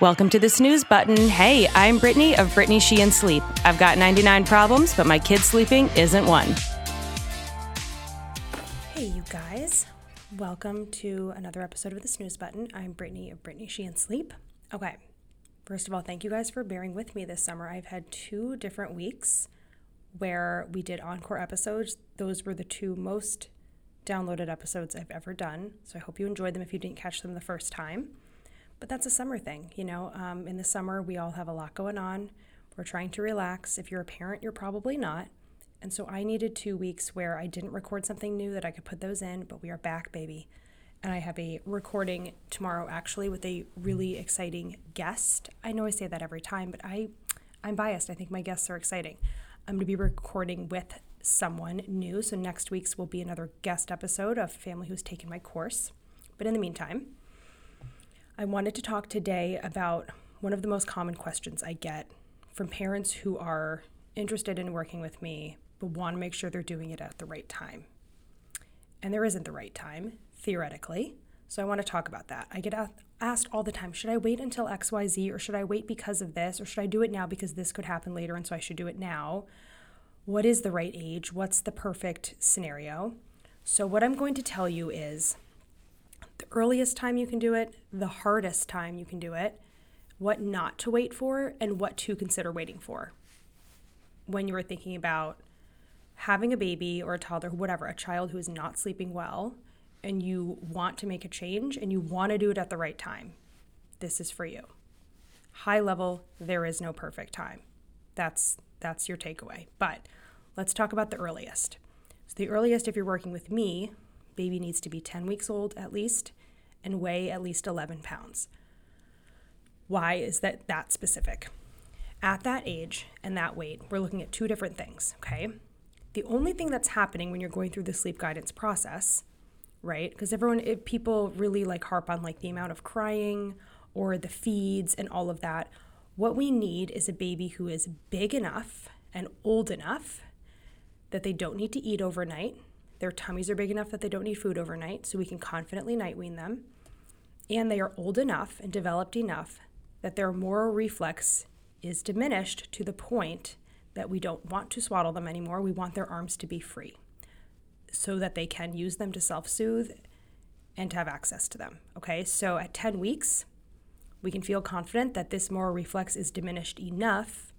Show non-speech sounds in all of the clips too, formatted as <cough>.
Welcome to the snooze button. Hey, I'm Brittany of Brittany Sheehan Sleep. I've got 99 problems, but my kid sleeping isn't one. Hey, you guys. Welcome to another episode of the snooze button. I'm Brittany of Brittany Sheehan Sleep. Okay, first of all, thank you guys for bearing with me this summer. I've had two different weeks where we did encore episodes. Those were the two most downloaded episodes I've ever done. So I hope you enjoyed them if you didn't catch them the first time. But that's a summer thing, you know. Um, in the summer, we all have a lot going on. We're trying to relax. If you're a parent, you're probably not. And so I needed two weeks where I didn't record something new that I could put those in, but we are back, baby. And I have a recording tomorrow actually with a really exciting guest. I know I say that every time, but I I'm biased. I think my guests are exciting. I'm going to be recording with someone new. So next week's will be another guest episode of family who's taken my course. But in the meantime, I wanted to talk today about one of the most common questions I get from parents who are interested in working with me but want to make sure they're doing it at the right time. And there isn't the right time, theoretically. So I want to talk about that. I get asked all the time should I wait until XYZ or should I wait because of this or should I do it now because this could happen later and so I should do it now? What is the right age? What's the perfect scenario? So, what I'm going to tell you is the earliest time you can do it, the hardest time you can do it, what not to wait for, and what to consider waiting for. When you are thinking about having a baby or a toddler, whatever, a child who is not sleeping well, and you want to make a change and you want to do it at the right time, this is for you. High level, there is no perfect time. That's that's your takeaway. But let's talk about the earliest. So the earliest if you're working with me baby needs to be 10 weeks old at least and weigh at least 11 pounds. Why is that that specific? At that age and that weight, we're looking at two different things, okay? The only thing that's happening when you're going through the sleep guidance process, right? Because everyone, if people really like harp on like the amount of crying or the feeds and all of that. What we need is a baby who is big enough and old enough that they don't need to eat overnight, their tummies are big enough that they don't need food overnight, so we can confidently night wean them. And they are old enough and developed enough that their Moro reflex is diminished to the point that we don't want to swaddle them anymore. We want their arms to be free so that they can use them to self soothe and to have access to them. Okay, so at 10 weeks, we can feel confident that this Moro reflex is diminished enough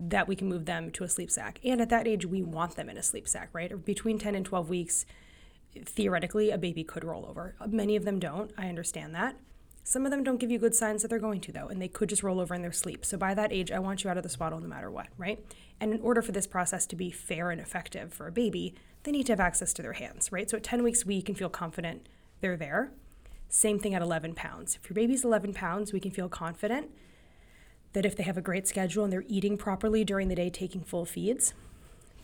that we can move them to a sleep sack. And at that age, we want them in a sleep sack, right? Between 10 and 12 weeks, theoretically, a baby could roll over. Many of them don't. I understand that. Some of them don't give you good signs that they're going to, though, and they could just roll over in their sleep. So by that age, I want you out of the swaddle no matter what, right? And in order for this process to be fair and effective for a baby, they need to have access to their hands, right? So at 10 weeks, we can feel confident they're there. Same thing at 11 pounds. If your baby's 11 pounds, we can feel confident that if they have a great schedule and they're eating properly during the day, taking full feeds,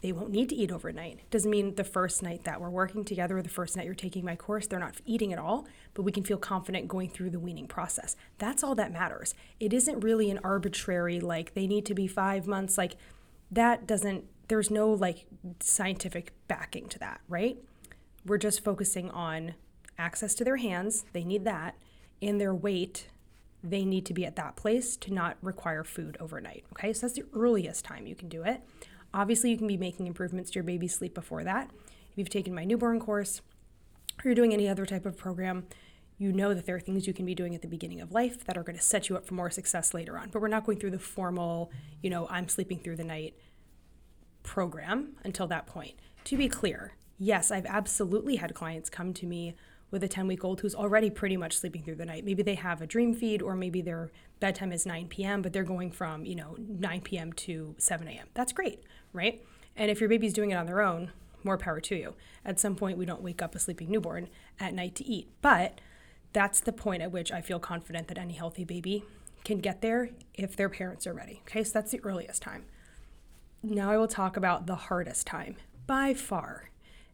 they won't need to eat overnight. Doesn't mean the first night that we're working together or the first night you're taking my course, they're not eating at all, but we can feel confident going through the weaning process. That's all that matters. It isn't really an arbitrary, like, they need to be five months. Like, that doesn't, there's no like scientific backing to that, right? We're just focusing on access to their hands, they need that, and their weight they need to be at that place to not require food overnight. Okay, so that's the earliest time you can do it. Obviously, you can be making improvements to your baby's sleep before that. If you've taken my newborn course or you're doing any other type of program, you know that there are things you can be doing at the beginning of life that are going to set you up for more success later on. But we're not going through the formal, you know, I'm sleeping through the night program until that point. To be clear, yes, I've absolutely had clients come to me with a 10 week old who's already pretty much sleeping through the night. Maybe they have a dream feed or maybe their bedtime is 9 p.m., but they're going from, you know, 9 p.m. to 7 a.m. That's great, right? And if your baby's doing it on their own, more power to you. At some point, we don't wake up a sleeping newborn at night to eat. But that's the point at which I feel confident that any healthy baby can get there if their parents are ready. Okay, so that's the earliest time. Now I will talk about the hardest time by far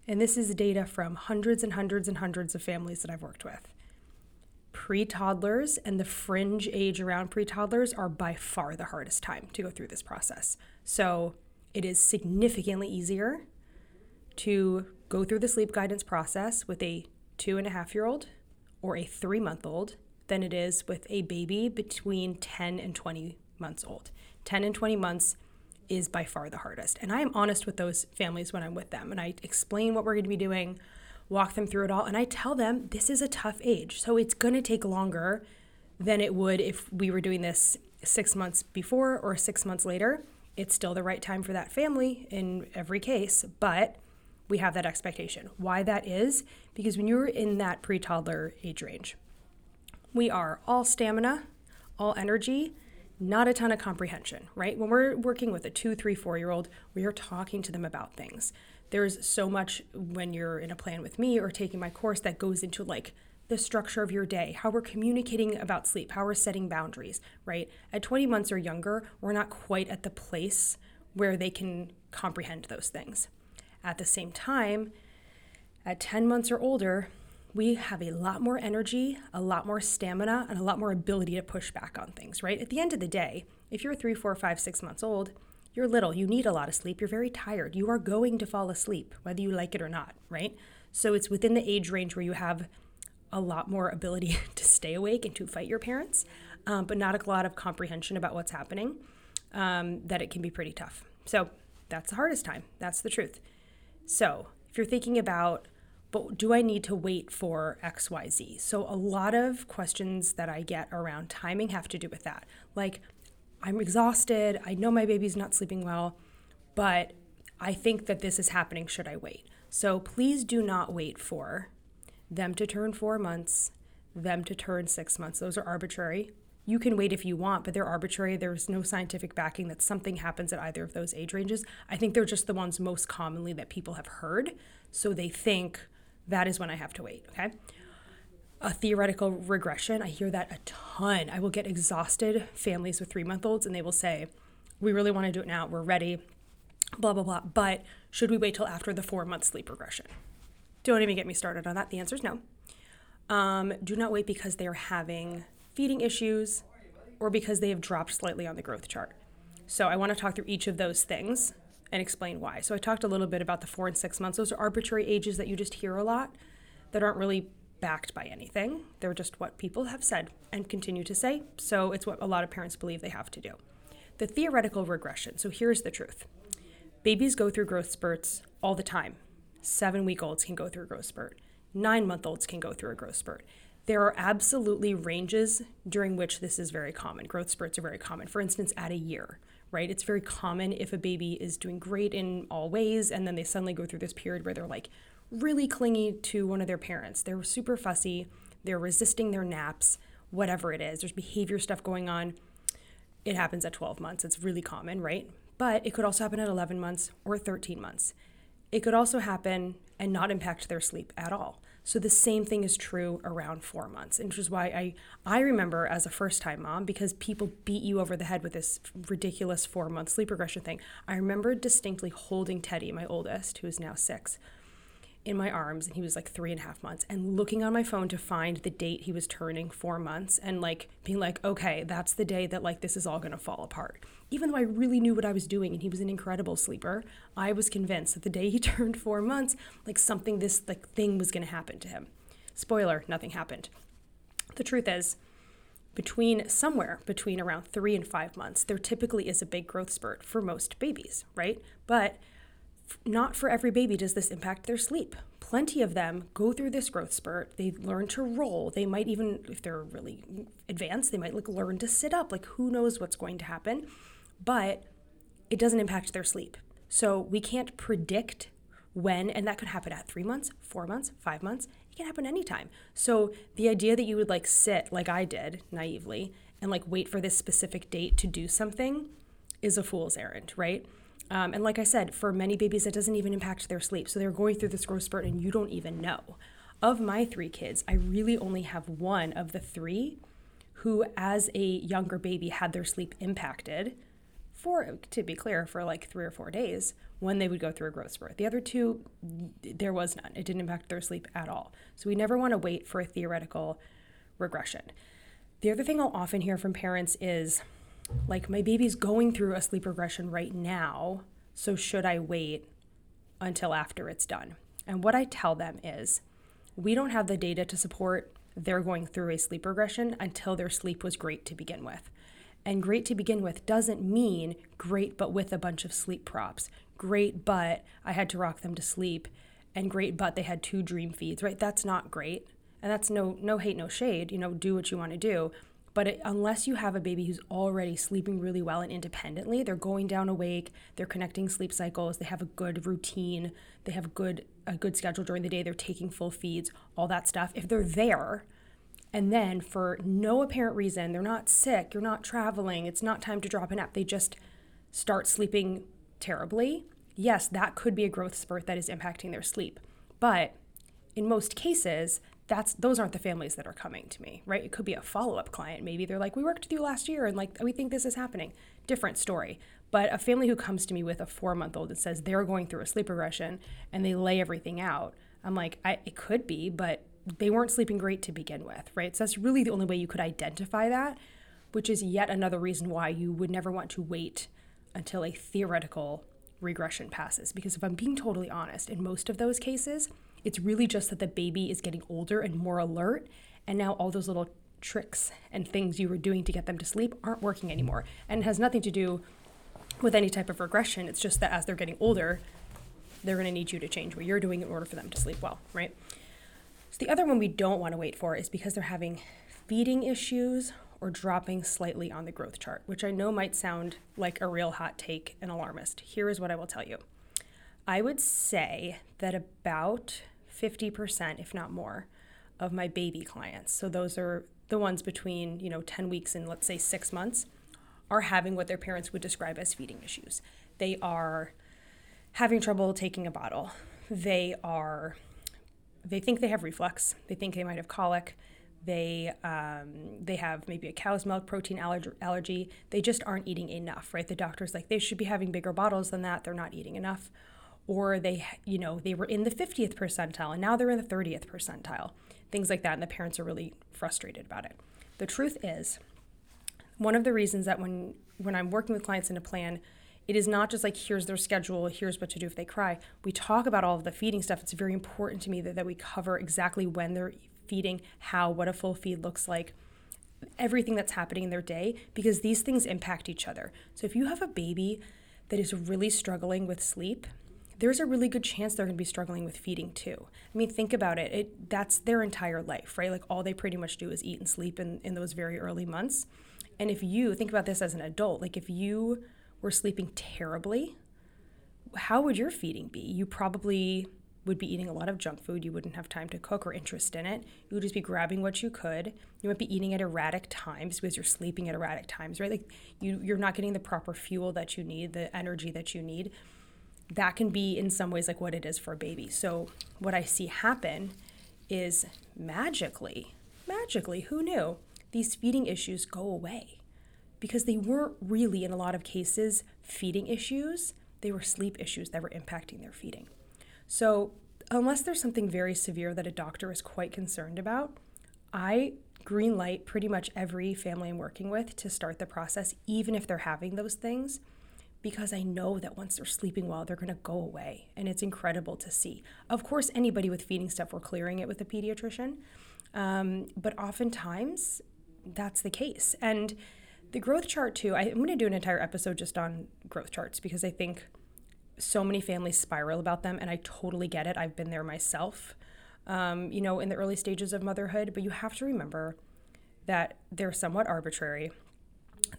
and this is data from hundreds and hundreds and hundreds of families that I've worked with. Pre toddlers and the fringe age around pre toddlers are by far the hardest time to go through this process. So it is significantly easier to go through the sleep guidance process with a two and a half year old or a three month old than it is with a baby between 10 and 20 months old. 10 and 20 months is by far the hardest. And I am honest with those families when I'm with them and I explain what we're going to be doing, walk them through it all, and I tell them this is a tough age. So it's going to take longer than it would if we were doing this six months before or six months later. It's still the right time for that family in every case, but we have that expectation. Why that is? Because when you're in that pre toddler age range, we are all stamina, all energy, not a ton of comprehension, right? When we're working with a two, three, four year old, we are talking to them about things. There's so much when you're in a plan with me or taking my course that goes into like the structure of your day, how we're communicating about sleep, how we're setting boundaries, right? At 20 months or younger, we're not quite at the place where they can comprehend those things. At the same time, at 10 months or older, we have a lot more energy, a lot more stamina, and a lot more ability to push back on things, right? At the end of the day, if you're three, four, five, six months old, you're little, you need a lot of sleep, you're very tired, you are going to fall asleep, whether you like it or not, right? So it's within the age range where you have a lot more ability <laughs> to stay awake and to fight your parents, um, but not a lot of comprehension about what's happening, um, that it can be pretty tough. So that's the hardest time. That's the truth. So if you're thinking about, but do I need to wait for XYZ? So a lot of questions that I get around timing have to do with that. Like, I'm exhausted. I know my baby's not sleeping well, but I think that this is happening. Should I wait? So please do not wait for them to turn four months, them to turn six months. Those are arbitrary. You can wait if you want, but they're arbitrary. There's no scientific backing that something happens at either of those age ranges. I think they're just the ones most commonly that people have heard. So they think that is when I have to wait, okay? A theoretical regression, I hear that a ton. I will get exhausted families with three month olds and they will say, We really want to do it now. We're ready, blah, blah, blah. But should we wait till after the four month sleep regression? Don't even get me started on that. The answer is no. Um, do not wait because they are having feeding issues or because they have dropped slightly on the growth chart. So I want to talk through each of those things and explain why. So I talked a little bit about the four and six months. Those are arbitrary ages that you just hear a lot that aren't really backed by anything. They're just what people have said and continue to say. So it's what a lot of parents believe they have to do. The theoretical regression. So here's the truth babies go through growth spurts all the time seven week olds can go through a growth spurt, nine month olds can go through a growth spurt. There are absolutely ranges during which this is very common. Growth spurts are very common. For instance, at a year, right? It's very common if a baby is doing great in all ways and then they suddenly go through this period where they're like really clingy to one of their parents. They're super fussy, they're resisting their naps, whatever it is. There's behavior stuff going on. It happens at 12 months. It's really common, right? But it could also happen at 11 months or 13 months. It could also happen and not impact their sleep at all. So the same thing is true around four months, which is why I I remember as a first time mom because people beat you over the head with this ridiculous four month sleep regression thing. I remember distinctly holding Teddy, my oldest, who is now six, in my arms and he was like three and a half months and looking on my phone to find the date he was turning four months and like being like okay that's the day that like this is all gonna fall apart. Even though i really knew what i was doing and he was an incredible sleeper i was convinced that the day he <laughs> turned four months like something this like thing was gonna happen to him. Spoiler nothing happened. The truth is between somewhere between around three and five months there typically is a big growth spurt for most babies right? But not for every baby does this impact their sleep. Plenty of them go through this growth spurt. They learn to roll. They might even, if they're really advanced, they might like learn to sit up. Like who knows what's going to happen, but it doesn't impact their sleep. So we can't predict when, and that could happen at three months, four months, five months. It can happen anytime. So the idea that you would like sit like I did naively and like wait for this specific date to do something is a fool's errand, right? Um, and like I said, for many babies, it doesn't even impact their sleep. So they're going through this growth spurt and you don't even know. Of my three kids, I really only have one of the three who, as a younger baby, had their sleep impacted for, to be clear, for like three or four days when they would go through a growth spurt. The other two, there was none. It didn't impact their sleep at all. So we never want to wait for a theoretical regression. The other thing I'll often hear from parents is, like my baby's going through a sleep regression right now, so should I wait until after it's done? And what I tell them is we don't have the data to support they're going through a sleep regression until their sleep was great to begin with. And great to begin with doesn't mean great but with a bunch of sleep props. Great but I had to rock them to sleep and great but they had two dream feeds, right? That's not great. And that's no no hate no shade, you know, do what you want to do. But it, unless you have a baby who's already sleeping really well and independently, they're going down awake, they're connecting sleep cycles, they have a good routine, they have good a good schedule during the day, they're taking full feeds, all that stuff. If they're there, and then for no apparent reason, they're not sick, you're not traveling, it's not time to drop a nap, they just start sleeping terribly. Yes, that could be a growth spurt that is impacting their sleep. But in most cases, that's those aren't the families that are coming to me, right? It could be a follow-up client. Maybe they're like, "We worked with you last year and like we think this is happening." Different story. But a family who comes to me with a 4-month-old that says they're going through a sleep regression and they lay everything out. I'm like, it could be, but they weren't sleeping great to begin with, right? So that's really the only way you could identify that, which is yet another reason why you would never want to wait until a theoretical regression passes. Because if I'm being totally honest, in most of those cases, it's really just that the baby is getting older and more alert. And now all those little tricks and things you were doing to get them to sleep aren't working anymore. And has nothing to do with any type of regression. It's just that as they're getting older, they're going to need you to change what you're doing in order for them to sleep well, right? So the other one we don't want to wait for is because they're having feeding issues or dropping slightly on the growth chart, which I know might sound like a real hot take and alarmist. Here is what I will tell you. I would say that about 50%, if not more, of my baby clients, so those are the ones between, you know, 10 weeks and let's say 6 months, are having what their parents would describe as feeding issues. They are having trouble taking a bottle. They are they think they have reflux. They think they might have colic. They um, they have maybe a cow's milk protein allergy, allergy. They just aren't eating enough, right? The doctor's like they should be having bigger bottles than that. They're not eating enough or they you know they were in the 50th percentile and now they're in the 30th percentile things like that and the parents are really frustrated about it. The truth is one of the reasons that when when i'm working with clients in a plan it is not just like here's their schedule here's what to do if they cry. We talk about all of the feeding stuff. It's very important to me that, that we cover exactly when they're feeding how what a full feed looks like everything that's happening in their day because these things impact each other. So if you have a baby that is really struggling with sleep there's a really good chance they're going to be struggling with feeding too. I mean, think about it. It that's their entire life, right? Like all they pretty much do is eat and sleep in, in those very early months. And if you think about this as an adult, like if you were sleeping terribly, how would your feeding be? You probably would be eating a lot of junk food. You wouldn't have time to cook or interest in it. You would just be grabbing what you could. You might be eating at erratic times because you're sleeping at erratic times, right? Like you, you're not getting the proper fuel that you need, the energy that you need that can be in some ways like what it is for a baby. So what I see happen is magically, magically, who knew? These feeding issues go away because they weren't really in a lot of cases feeding issues, they were sleep issues that were impacting their feeding. So, unless there's something very severe that a doctor is quite concerned about, I green light pretty much every family I'm working with to start the process even if they're having those things because I know that once they're sleeping well, they're going to go away. And it's incredible to see. Of course, anybody with feeding stuff, we're clearing it with a pediatrician. Um, but oftentimes, that's the case. And the growth chart, too, I, I'm going to do an entire episode just on growth charts because I think so many families spiral about them. And I totally get it. I've been there myself, um, you know, in the early stages of motherhood. But you have to remember that they're somewhat arbitrary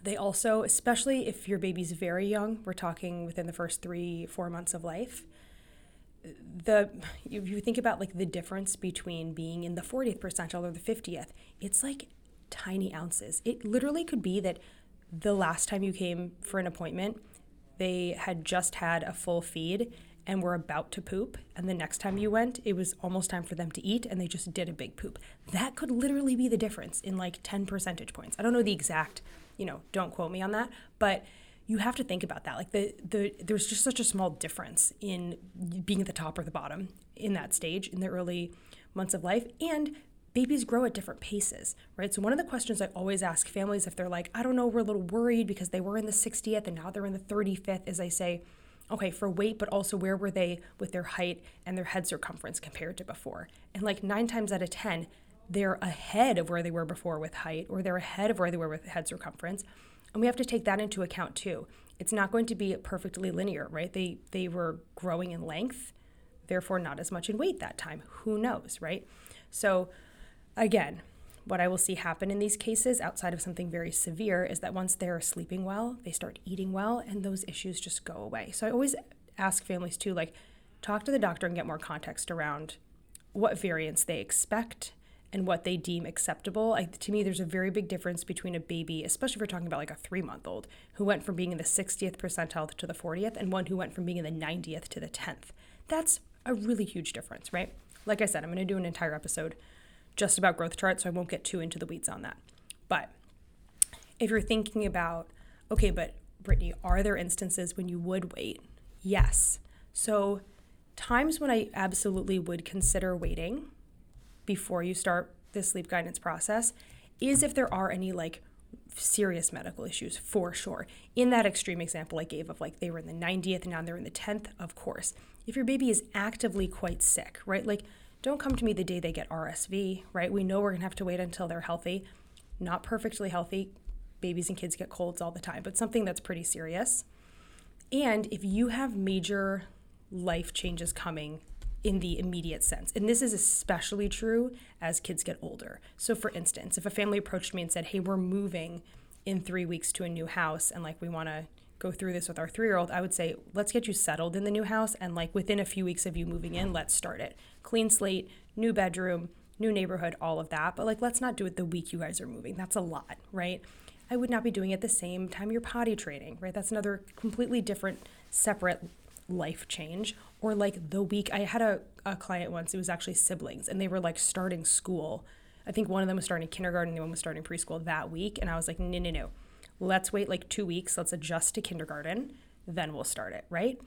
they also, especially if your baby's very young, we're talking within the first three, four months of life, the if you think about like the difference between being in the 40th percentile or the 50th, it's like tiny ounces. It literally could be that the last time you came for an appointment, they had just had a full feed and were about to poop. And the next time you went, it was almost time for them to eat and they just did a big poop. That could literally be the difference in like 10 percentage points. I don't know the exact you know, don't quote me on that, but you have to think about that. Like the the there's just such a small difference in being at the top or the bottom in that stage in the early months of life and babies grow at different paces, right? So one of the questions I always ask families if they're like, I don't know, we're a little worried because they were in the 60th and now they're in the 35th is I say, okay, for weight, but also where were they with their height and their head circumference compared to before? And like 9 times out of 10, they're ahead of where they were before with height, or they're ahead of where they were with head circumference. And we have to take that into account too. It's not going to be perfectly linear, right? They they were growing in length, therefore not as much in weight that time. Who knows, right? So again, what I will see happen in these cases outside of something very severe is that once they're sleeping well, they start eating well and those issues just go away. So I always ask families to like talk to the doctor and get more context around what variants they expect and what they deem acceptable. I, to me, there's a very big difference between a baby, especially if we're talking about like a three month old, who went from being in the 60th percentile to the 40th, and one who went from being in the 90th to the 10th. That's a really huge difference, right? Like I said, I'm going to do an entire episode just about growth charts, so I won't get too into the weeds on that. But if you're thinking about, okay, but Brittany, are there instances when you would wait? Yes. So, times when I absolutely would consider waiting before you start the sleep guidance process is if there are any like serious medical issues for sure. In that extreme example I gave of like they were in the 90th and now they're in the 10th, of course. If your baby is actively quite sick, right? Like don't come to me the day they get RSV, right? We know we're going to have to wait until they're healthy. Not perfectly healthy. Babies and kids get colds all the time, but something that's pretty serious. And if you have major life changes coming in the immediate sense. And this is especially true as kids get older. So, for instance, if a family approached me and said, Hey, we're moving in three weeks to a new house and like we want to go through this with our three year old, I would say, Let's get you settled in the new house. And like within a few weeks of you moving in, let's start it. Clean slate, new bedroom, new neighborhood, all of that. But like, let's not do it the week you guys are moving. That's a lot, right? I would not be doing it the same time you're potty training, right? That's another completely different, separate life change or like the week i had a, a client once it was actually siblings and they were like starting school. I think one of them was starting kindergarten the one was starting preschool that week and i was like no no no. Let's wait like two weeks. Let's adjust to kindergarten. Then we'll start it right?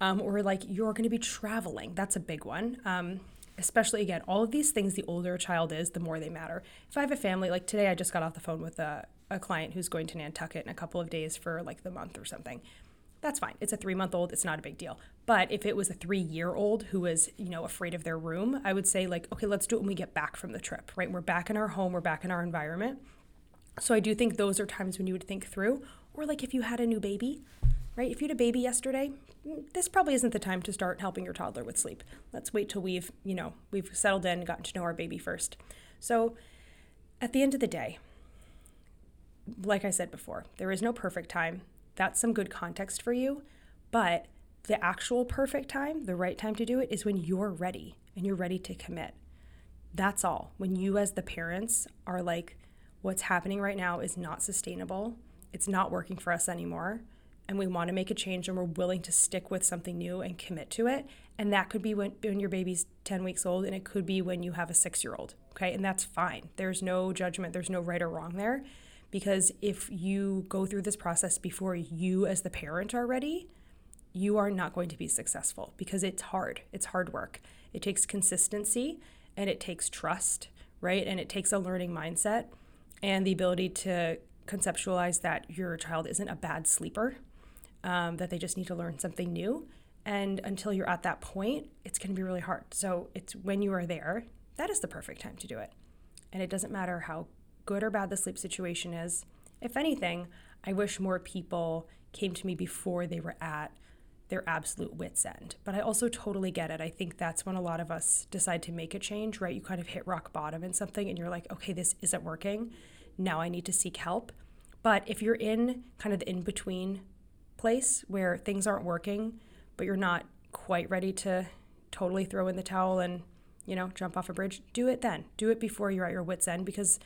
Um, or like you're going to be traveling. That's a big one. Um, especially again all of these things the older a child is the more they matter. If i have a family like today i just got off the phone with a, a client who's going to nantucket in a couple of days for like the month or something that's fine. It's a three month old. It's not a big deal. But if it was a three year old who was, you know, afraid of their room, I would say, like, okay, let's do it when we get back from the trip, right? We're back in our home, we're back in our environment. So I do think those are times when you would think through. Or like if you had a new baby, right? If you had a baby yesterday, this probably isn't the time to start helping your toddler with sleep. Let's wait till we've, you know, we've settled in, gotten to know our baby first. So at the end of the day, like I said before, there is no perfect time that's some good context for you. But the actual perfect time, the right time to do it, is when you're ready and you're ready to commit. That's all. When you, as the parents, are like, what's happening right now is not sustainable, it's not working for us anymore, and we want to make a change and we're willing to stick with something new and commit to it. And that could be when, when your baby's 10 weeks old, and it could be when you have a six year old. Okay. And that's fine. There's no judgment, there's no right or wrong there because if you go through this process before you as the parent are ready, you are not going to be successful because it's hard. It's hard work. It takes consistency and it takes trust, right? And it takes a learning mindset and the ability to conceptualize that your child isn't a bad sleeper, um, that they just need to learn something new. And until you're at that point, it's going to be really hard. So it's when you are there, that is the perfect time to do it. And it doesn't matter how good or bad the sleep situation is. If anything, I wish more people came to me before they were at their absolute wits end. But I also totally get it. I think that's when a lot of us decide to make a change, right? You kind of hit rock bottom in something and you're like, okay, this isn't working. Now I need to seek help. But if you're in kind of the in between place where things aren't working, but you're not quite ready to totally throw in the towel and, you know, jump off a bridge, do it then. Do it before you're at your wits end because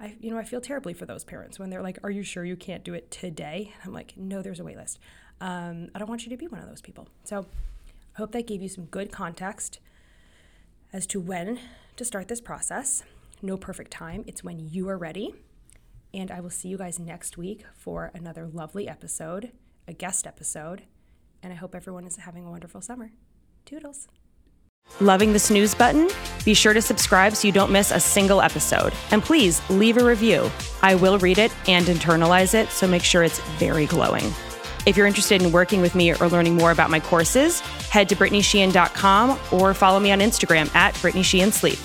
I, you know, I feel terribly for those parents when they're like, "Are you sure you can't do it today?" I'm like, "No, there's a wait list. Um, I don't want you to be one of those people." So, I hope that gave you some good context as to when to start this process. No perfect time; it's when you are ready. And I will see you guys next week for another lovely episode, a guest episode. And I hope everyone is having a wonderful summer. Toodles. Loving the snooze button? Be sure to subscribe so you don't miss a single episode. And please leave a review. I will read it and internalize it, so make sure it's very glowing. If you're interested in working with me or learning more about my courses, head to BrittanySheehan.com or follow me on Instagram at Brittany Sheehan Sleep.